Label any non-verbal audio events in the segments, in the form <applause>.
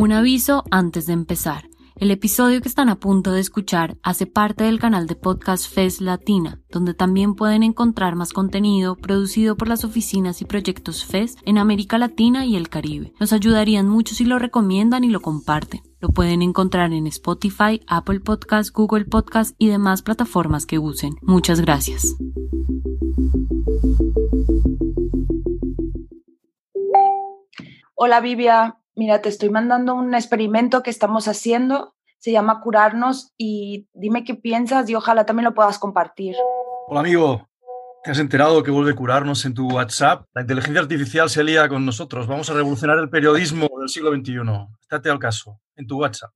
Un aviso antes de empezar. El episodio que están a punto de escuchar hace parte del canal de podcast FES Latina, donde también pueden encontrar más contenido producido por las oficinas y proyectos FES en América Latina y el Caribe. Nos ayudarían mucho si lo recomiendan y lo comparten. Lo pueden encontrar en Spotify, Apple Podcast, Google Podcast y demás plataformas que usen. Muchas gracias. Hola Vivia, mira, te estoy mandando un experimento que estamos haciendo, se llama Curarnos y dime qué piensas y ojalá también lo puedas compartir. Hola amigo, ¿te has enterado que vuelve Curarnos en tu WhatsApp? La inteligencia artificial se alía con nosotros, vamos a revolucionar el periodismo del siglo XXI. Estate al caso, en tu WhatsApp.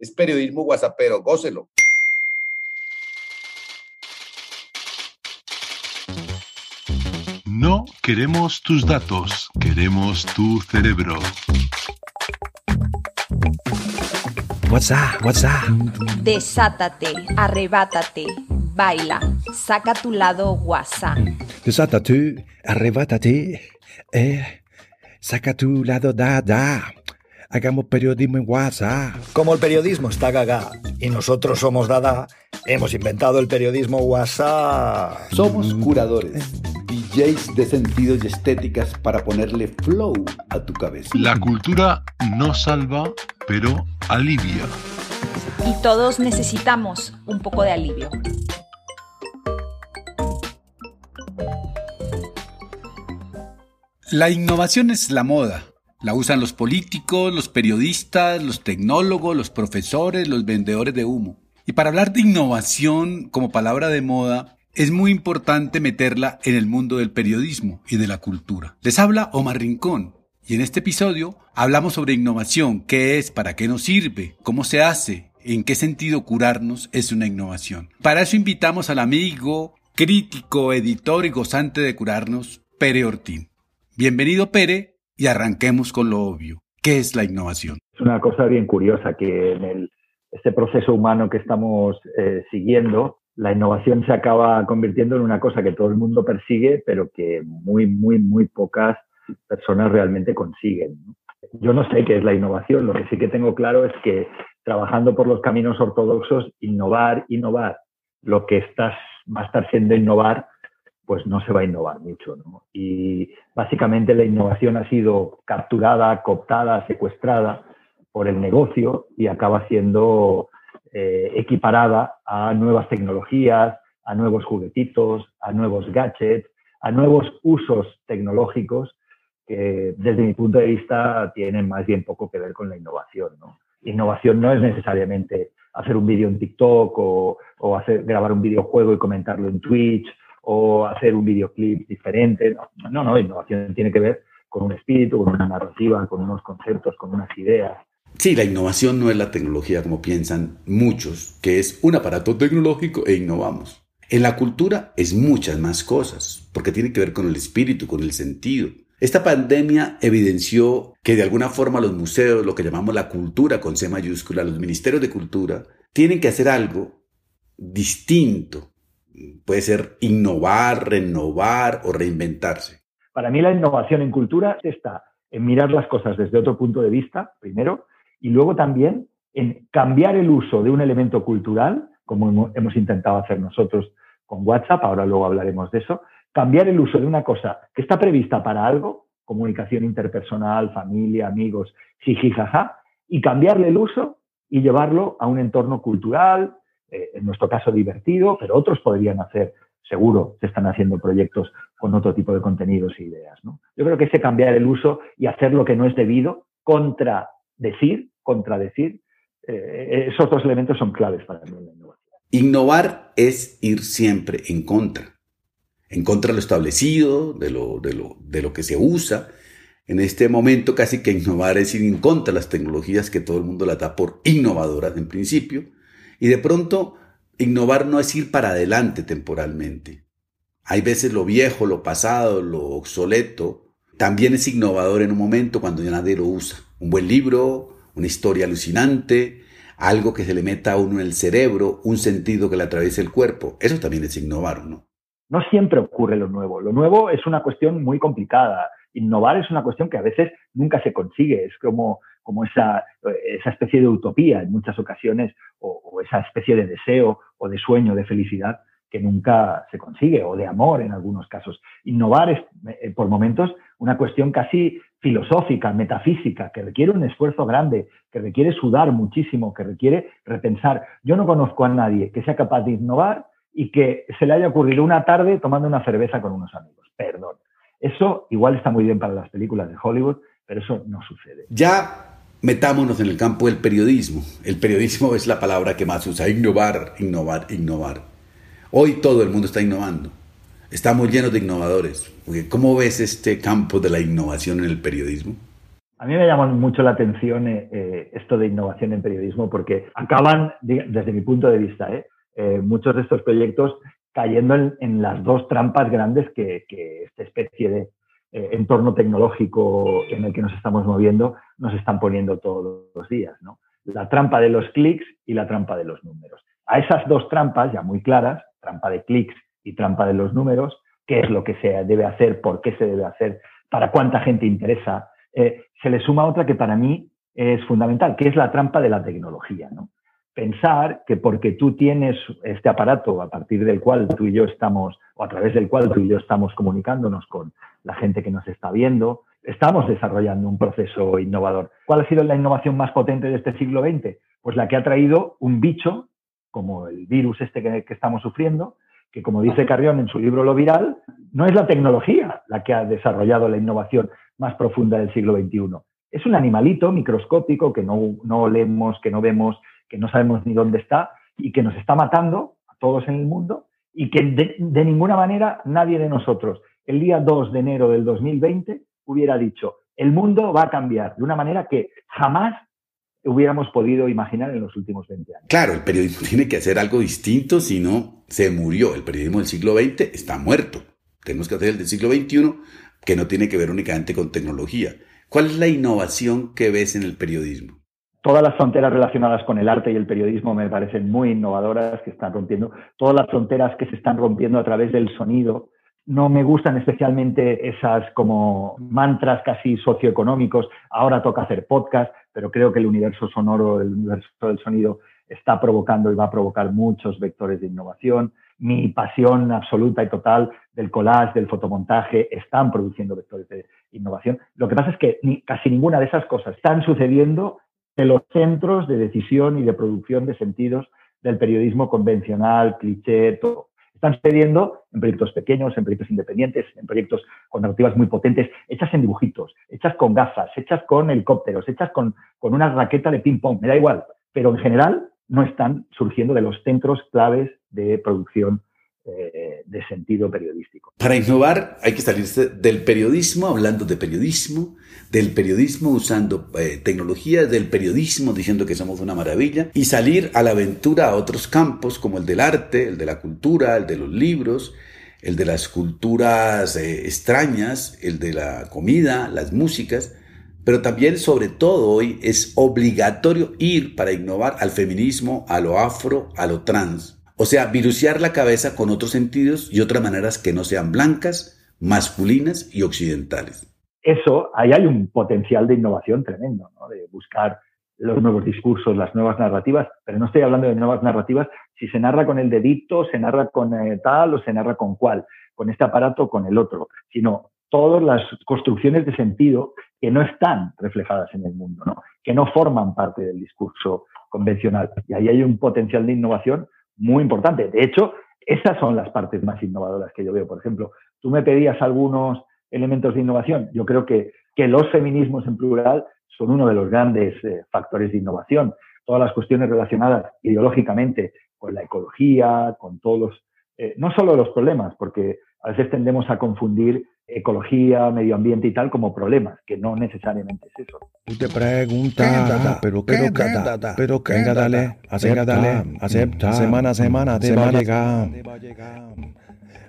Es periodismo WhatsAppero, gócelo. No queremos tus datos, queremos tu cerebro. WhatsApp, WhatsApp. Desátate, arrebátate, baila, saca tu lado WhatsApp. Desátate, arrebátate, eh, saca tu lado da. Hagamos periodismo en WhatsApp. Como el periodismo está gaga y nosotros somos dada, hemos inventado el periodismo WhatsApp. Somos curadores, DJs de sentidos y estéticas para ponerle flow a tu cabeza. La cultura no salva, pero alivia. Y todos necesitamos un poco de alivio. La innovación es la moda. La usan los políticos, los periodistas, los tecnólogos, los profesores, los vendedores de humo. Y para hablar de innovación como palabra de moda, es muy importante meterla en el mundo del periodismo y de la cultura. Les habla Omar Rincón y en este episodio hablamos sobre innovación, qué es, para qué nos sirve, cómo se hace, en qué sentido curarnos es una innovación. Para eso invitamos al amigo, crítico, editor y gozante de curarnos, Pere Ortín. Bienvenido Pere y arranquemos con lo obvio. ¿Qué es la innovación? Es una cosa bien curiosa que en el, este proceso humano que estamos eh, siguiendo, la innovación se acaba convirtiendo en una cosa que todo el mundo persigue, pero que muy, muy, muy pocas personas realmente consiguen. Yo no sé qué es la innovación, lo que sí que tengo claro es que trabajando por los caminos ortodoxos, innovar, innovar, lo que estás, va a estar siendo innovar pues no se va a innovar mucho. ¿no? Y básicamente la innovación ha sido capturada, cooptada, secuestrada por el negocio y acaba siendo eh, equiparada a nuevas tecnologías, a nuevos juguetitos, a nuevos gadgets, a nuevos usos tecnológicos que desde mi punto de vista tienen más bien poco que ver con la innovación. ¿no? Innovación no es necesariamente hacer un vídeo en TikTok o, o hacer, grabar un videojuego y comentarlo en Twitch o hacer un videoclip diferente. No, no, innovación tiene que ver con un espíritu, con una narrativa, con unos conceptos, con unas ideas. Sí, la innovación no es la tecnología como piensan muchos, que es un aparato tecnológico e innovamos. En la cultura es muchas más cosas, porque tiene que ver con el espíritu, con el sentido. Esta pandemia evidenció que de alguna forma los museos, lo que llamamos la cultura con C mayúscula, los ministerios de cultura, tienen que hacer algo distinto puede ser innovar, renovar o reinventarse. Para mí la innovación en cultura está en mirar las cosas desde otro punto de vista, primero, y luego también en cambiar el uso de un elemento cultural, como hemos intentado hacer nosotros con WhatsApp, ahora luego hablaremos de eso, cambiar el uso de una cosa que está prevista para algo, comunicación interpersonal, familia, amigos, jijijaja, y cambiarle el uso y llevarlo a un entorno cultural, eh, en nuestro caso divertido, pero otros podrían hacer, seguro, se están haciendo proyectos con otro tipo de contenidos e ideas. ¿no? Yo creo que ese cambiar el uso y hacer lo que no es debido, contradecir, contradecir, eh, esos dos elementos son claves para la innovación. Innovar es ir siempre en contra, en contra de lo establecido, de lo, de lo, de lo que se usa. En este momento casi que innovar es ir en contra de las tecnologías que todo el mundo las da por innovadoras en principio y de pronto, innovar no es ir para adelante temporalmente. Hay veces lo viejo, lo pasado, lo obsoleto, también es innovador en un momento cuando ya nadie lo usa. Un buen libro, una historia alucinante, algo que se le meta a uno en el cerebro, un sentido que le atraviese el cuerpo. Eso también es innovar, ¿no? No siempre ocurre lo nuevo. Lo nuevo es una cuestión muy complicada. Innovar es una cuestión que a veces nunca se consigue. Es como como esa, esa especie de utopía en muchas ocasiones, o, o esa especie de deseo o de sueño, de felicidad que nunca se consigue, o de amor en algunos casos. Innovar es, eh, por momentos, una cuestión casi filosófica, metafísica, que requiere un esfuerzo grande, que requiere sudar muchísimo, que requiere repensar. Yo no conozco a nadie que sea capaz de innovar y que se le haya ocurrido una tarde tomando una cerveza con unos amigos. Perdón. Eso igual está muy bien para las películas de Hollywood, pero eso no sucede. Ya metámonos en el campo del periodismo. El periodismo es la palabra que más usa. Innovar, innovar, innovar. Hoy todo el mundo está innovando. Estamos llenos de innovadores. ¿Cómo ves este campo de la innovación en el periodismo? A mí me llama mucho la atención eh, eh, esto de innovación en periodismo porque acaban, desde mi punto de vista, eh, eh muchos de estos proyectos cayendo en, las dos trampas grandes que, que esta especie de entorno tecnológico en el que nos estamos moviendo nos están poniendo todos los días. ¿no? La trampa de los clics y la trampa de los números. A esas dos trampas ya muy claras, trampa de clics y trampa de los números, qué es lo que se debe hacer, por qué se debe hacer, para cuánta gente interesa, eh, se le suma otra que para mí es fundamental, que es la trampa de la tecnología. ¿no? Pensar que porque tú tienes este aparato a partir del cual tú y yo estamos, o a través del cual tú y yo estamos comunicándonos con la gente que nos está viendo, estamos desarrollando un proceso innovador. ¿Cuál ha sido la innovación más potente de este siglo XX? Pues la que ha traído un bicho, como el virus este que, que estamos sufriendo, que como dice Carrión en su libro Lo Viral, no es la tecnología la que ha desarrollado la innovación más profunda del siglo XXI. Es un animalito microscópico que no, no olemos, que no vemos, que no sabemos ni dónde está y que nos está matando a todos en el mundo y que de, de ninguna manera nadie de nosotros el día 2 de enero del 2020 hubiera dicho, el mundo va a cambiar de una manera que jamás hubiéramos podido imaginar en los últimos 20 años. Claro, el periodismo <laughs> tiene que hacer algo distinto, si no, se murió. El periodismo del siglo XX está muerto. Tenemos que hacer el del siglo XXI, que no tiene que ver únicamente con tecnología. ¿Cuál es la innovación que ves en el periodismo? Todas las fronteras relacionadas con el arte y el periodismo me parecen muy innovadoras, que están rompiendo. Todas las fronteras que se están rompiendo a través del sonido, no me gustan especialmente esas como mantras casi socioeconómicos. Ahora toca hacer podcast, pero creo que el universo sonoro, el universo del sonido está provocando y va a provocar muchos vectores de innovación. Mi pasión absoluta y total del collage, del fotomontaje, están produciendo vectores de innovación. Lo que pasa es que casi ninguna de esas cosas están sucediendo en los centros de decisión y de producción de sentidos del periodismo convencional, cliché, todo están sucediendo en proyectos pequeños, en proyectos independientes, en proyectos con narrativas muy potentes, hechas en dibujitos, hechas con gafas, hechas con helicópteros, hechas con, con una raqueta de ping-pong, me da igual, pero en general no están surgiendo de los centros claves de producción eh, de sentido periodístico. Para innovar hay que salirse del periodismo hablando de periodismo, del periodismo usando eh, tecnología, del periodismo diciendo que somos una maravilla y salir a la aventura a otros campos como el del arte, el de la cultura, el de los libros, el de las culturas eh, extrañas, el de la comida, las músicas, pero también sobre todo hoy es obligatorio ir para innovar al feminismo, a lo afro, a lo trans o sea, viruciar la cabeza con otros sentidos y otras maneras que no sean blancas, masculinas y occidentales. Eso, ahí hay un potencial de innovación tremendo, ¿no? de buscar los nuevos discursos, las nuevas narrativas, pero no estoy hablando de nuevas narrativas si se narra con el dedito, se narra con eh, tal o se narra con cual, con este aparato o con el otro, sino todas las construcciones de sentido que no están reflejadas en el mundo, ¿no? que no forman parte del discurso convencional. Y ahí hay un potencial de innovación muy importante. De hecho, esas son las partes más innovadoras que yo veo. Por ejemplo, tú me pedías algunos elementos de innovación. Yo creo que, que los feminismos en plural son uno de los grandes eh, factores de innovación. Todas las cuestiones relacionadas ideológicamente con la ecología, con todos los, eh, no solo los problemas, porque a veces tendemos a confundir ecología, medio ambiente y tal como problemas, que no necesariamente es eso. Tú te preguntas, pero qué pero pero qué venga, dale, acepta, dale, acepta, semana a semana te va a llegar.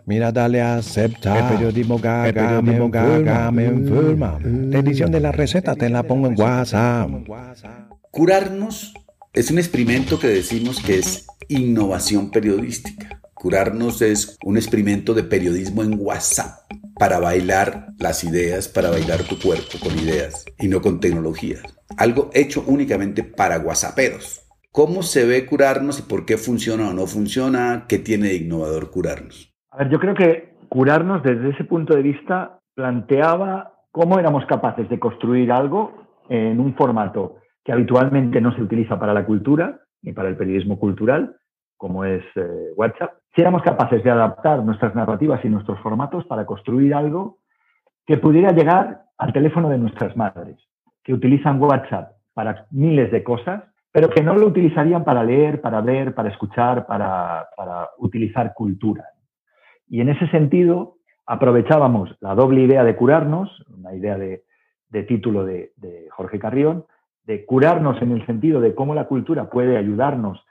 Mira, dale, acepta. El periodismo gaga, el periodismo gaga, me enferma. La edición de la receta te la pongo en WhatsApp. Curarnos es un experimento que decimos que es innovación periodística. Curarnos es un experimento de periodismo en WhatsApp para bailar las ideas, para bailar tu cuerpo con ideas y no con tecnologías. algo hecho únicamente para WhatsApperos. ¿Cómo se ve curarnos y por qué funciona o no funciona? ¿Qué tiene de innovador curarnos? A ver, yo creo que curarnos desde ese punto de vista planteaba cómo éramos capaces de construir algo en un formato que habitualmente no se utiliza para la cultura ni para el periodismo cultural, como es eh, WhatsApp, si éramos capaces de adaptar nuestras narrativas y nuestros formatos para construir algo que pudiera llegar al teléfono de nuestras madres, que utilizan WhatsApp para miles de cosas, pero que no lo utilizarían para leer, para ver, para escuchar, para, utilizar cultura. Y en ese sentido, aprovechábamos la doble idea de curarnos, una idea de, título de, de Jorge Carrión, de curarnos en el sentido de cómo la cultura puede ayudarnos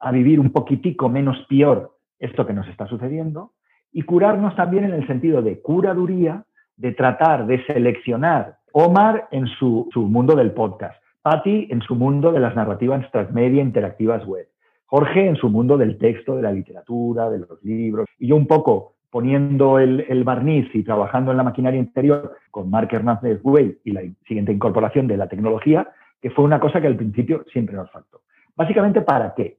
a vivir un poquitico menos peor esto que nos está sucediendo, y curarnos también en el sentido de curaduría, de tratar de seleccionar Omar en su, mundo del podcast, Patti en su mundo de las narrativas transmedia interactivas web, Jorge en su mundo del texto, de la literatura, de los libros, y yo un poco poniendo el, barniz y trabajando en la maquinaria interior con Mark Hernández Güell y la siguiente incorporación de la tecnología, que fue una cosa que al principio siempre nos faltó. Básicamente, ¿para qué?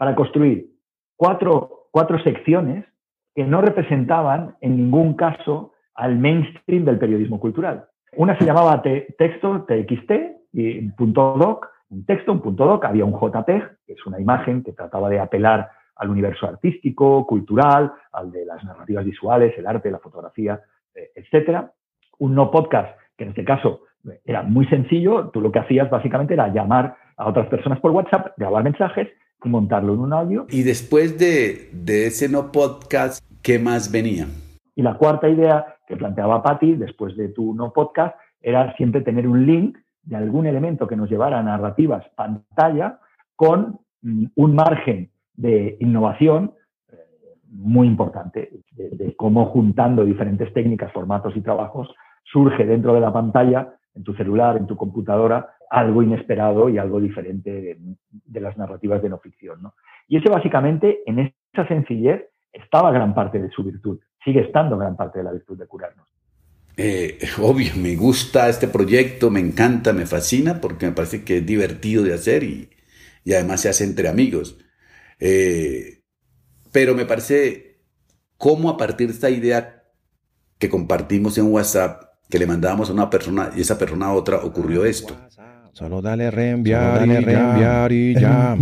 Para construir cuatro, cuatro secciones que no representaban en ningún caso al mainstream del periodismo cultural. Una se llamaba texto, TXT, y punto doc, un texto, un punto doc, había un JPEG, que es una imagen que trataba de apelar al universo artístico, cultural, al de las narrativas visuales, el arte, la fotografía, eh, etcétera. Un no podcast, que en este caso era muy sencillo, tú lo que hacías básicamente era llamar a otras personas por WhatsApp, grabar mensajes montarlo en un audio. Y después de, de ese no podcast, ¿qué más venía? Y la cuarta idea que planteaba Patti, después de tu no podcast, era siempre tener un link de algún elemento que nos llevara a narrativas pantalla con mm, un margen de innovación eh, muy importante, de, cómo juntando diferentes técnicas, formatos y trabajos surge dentro de la pantalla, en tu celular, en tu computadora, algo inesperado y algo diferente de, las narrativas de no ficción. Y ese básicamente, en esa sencillez, estaba gran parte de su virtud, sigue estando gran parte de la virtud de curarnos. Eh, <laughs> obvio, me gusta este proyecto, me encanta, me fascina, porque me parece que es divertido de hacer y, además se hace entre amigos. Eh, pero me parece cómo a partir de esta idea que compartimos en WhatsApp, que le mandábamos a una persona y esa persona a otra, ocurrió esto. Solo dale reenviar, dale reenviar y ya.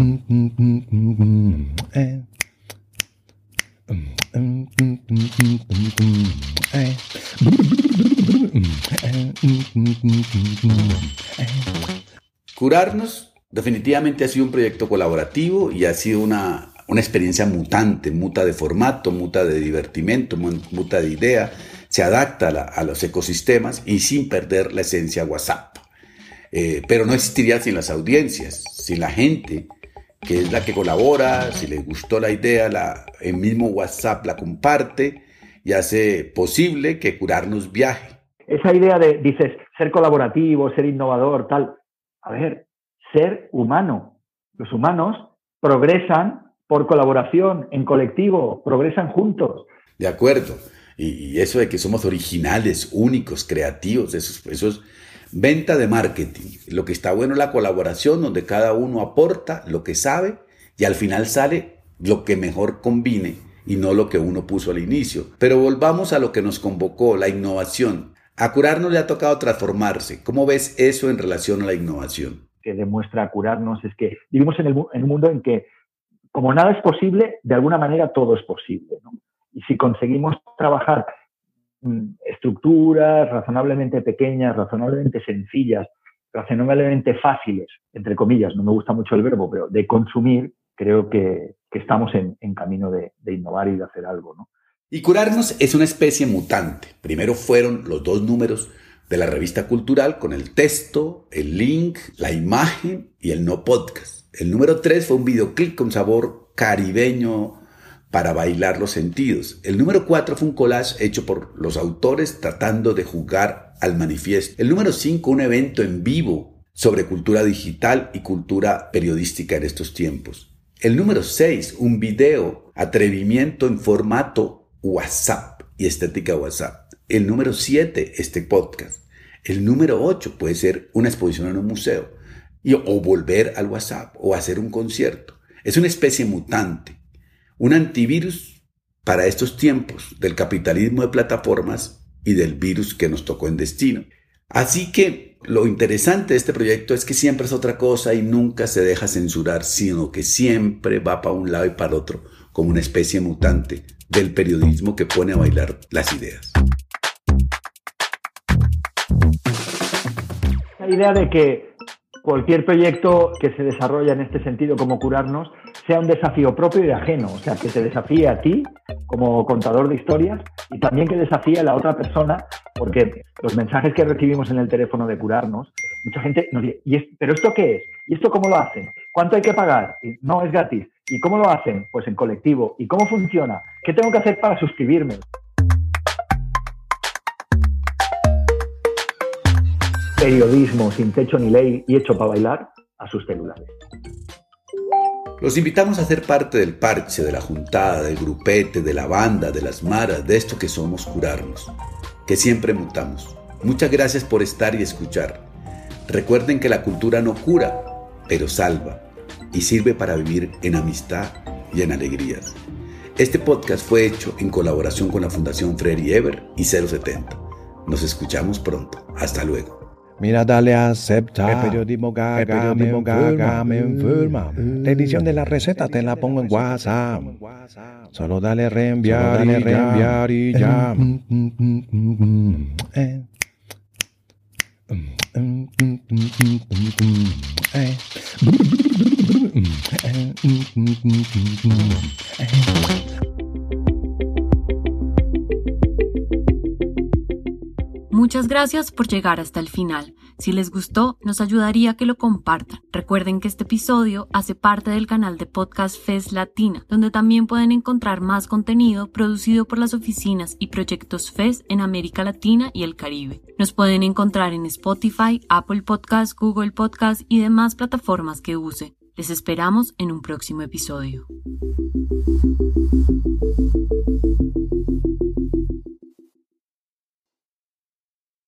Curarnos definitivamente ha sido un proyecto colaborativo y ha sido una, experiencia mutante, muta de formato, muta de divertimento, muta de idea, se adapta a, los ecosistemas y sin perder la esencia WhatsApp. Eh, pero no existiría sin las audiencias, sin la gente que es la que colabora, si le gustó la idea, la, el mismo WhatsApp la comparte y hace posible que curarnos viaje. Esa idea de, dices, ser colaborativo, ser innovador, tal. A ver, ser humano. Los humanos progresan por colaboración, en colectivo, progresan juntos. De acuerdo. Y, eso de que somos originales, únicos, creativos, eso, eso es Venta de marketing. Lo que está bueno es la colaboración donde cada uno aporta lo que sabe y al final sale lo que mejor combine y no lo que uno puso al inicio. Pero volvamos a lo que nos convocó, la innovación. A curarnos le ha tocado transformarse. ¿Cómo ves eso en relación a la innovación? Que demuestra curarnos es que vivimos en, el, en un mundo en que como nada es posible, de alguna manera todo es posible. Y si conseguimos trabajar Mm, estructuras razonablemente pequeñas, razonablemente sencillas, razonablemente fáciles, entre comillas, no me gusta mucho el verbo, pero de consumir, creo que, estamos en, camino de, innovar y de hacer algo. ¿no? Y curarnos es una especie mutante. Primero fueron los dos números de la revista cultural con el texto, el link, la imagen y el no podcast. El número tres fue un videoclip con sabor caribeño para bailar los sentidos. El número 4 fue un collage hecho por los autores tratando de jugar al manifiesto. El número 5, un evento en vivo sobre cultura digital y cultura periodística en estos tiempos. El número 6, un video, atrevimiento en formato WhatsApp y estética WhatsApp. El número 7, este podcast. El número 8 puede ser una exposición en un museo y, o volver al WhatsApp o hacer un concierto. Es una especie mutante, un antivirus para estos tiempos del capitalismo de plataformas y del virus que nos tocó en destino. Así que lo interesante de este proyecto es que siempre es otra cosa y nunca se deja censurar, sino que siempre va para un lado y para otro, como una especie mutante del periodismo que pone a bailar las ideas. La idea de que cualquier proyecto que se desarrolla en este sentido como curarnos sea un desafío propio y ajeno, o sea, que te desafíe a ti como contador de historias y también que desafíe a la otra persona, porque los mensajes que recibimos en el teléfono de curarnos, mucha gente nos dice, ¿Y ¿pero esto qué es? ¿Y esto cómo lo hacen? ¿Cuánto hay que pagar? no, es gratis. ¿Y cómo lo hacen? Pues en colectivo. ¿Y cómo funciona? ¿Qué tengo que hacer para suscribirme? Periodismo sin techo ni ley y hecho para bailar a sus celulares. Los invitamos a ser parte del parche, de la juntada, del grupete, de la banda, de las maras, de esto que somos curarnos, que siempre mutamos. Muchas gracias por estar y escuchar. Recuerden que la cultura no cura, pero salva y sirve para vivir en amistad y en alegrías. Este podcast fue hecho en colaboración con la Fundación Freddy Ever y 070. Nos escuchamos pronto. Hasta luego. Mira, dale a aceptar. El periodismo gaga, el periodismo gaga me enferma. La edición de la receta te la pongo en WhatsApp. Solo dale reenviar, dale reenviar y ya. Muchas gracias por llegar hasta el final. Si les gustó, nos ayudaría que lo compartan. Recuerden que este episodio hace parte del canal de podcast FES Latina, donde también pueden encontrar más contenido producido por las oficinas y proyectos FES en América Latina y el Caribe. Nos pueden encontrar en Spotify, Apple Podcasts, Google Podcasts y demás plataformas que use. Les esperamos en un próximo episodio.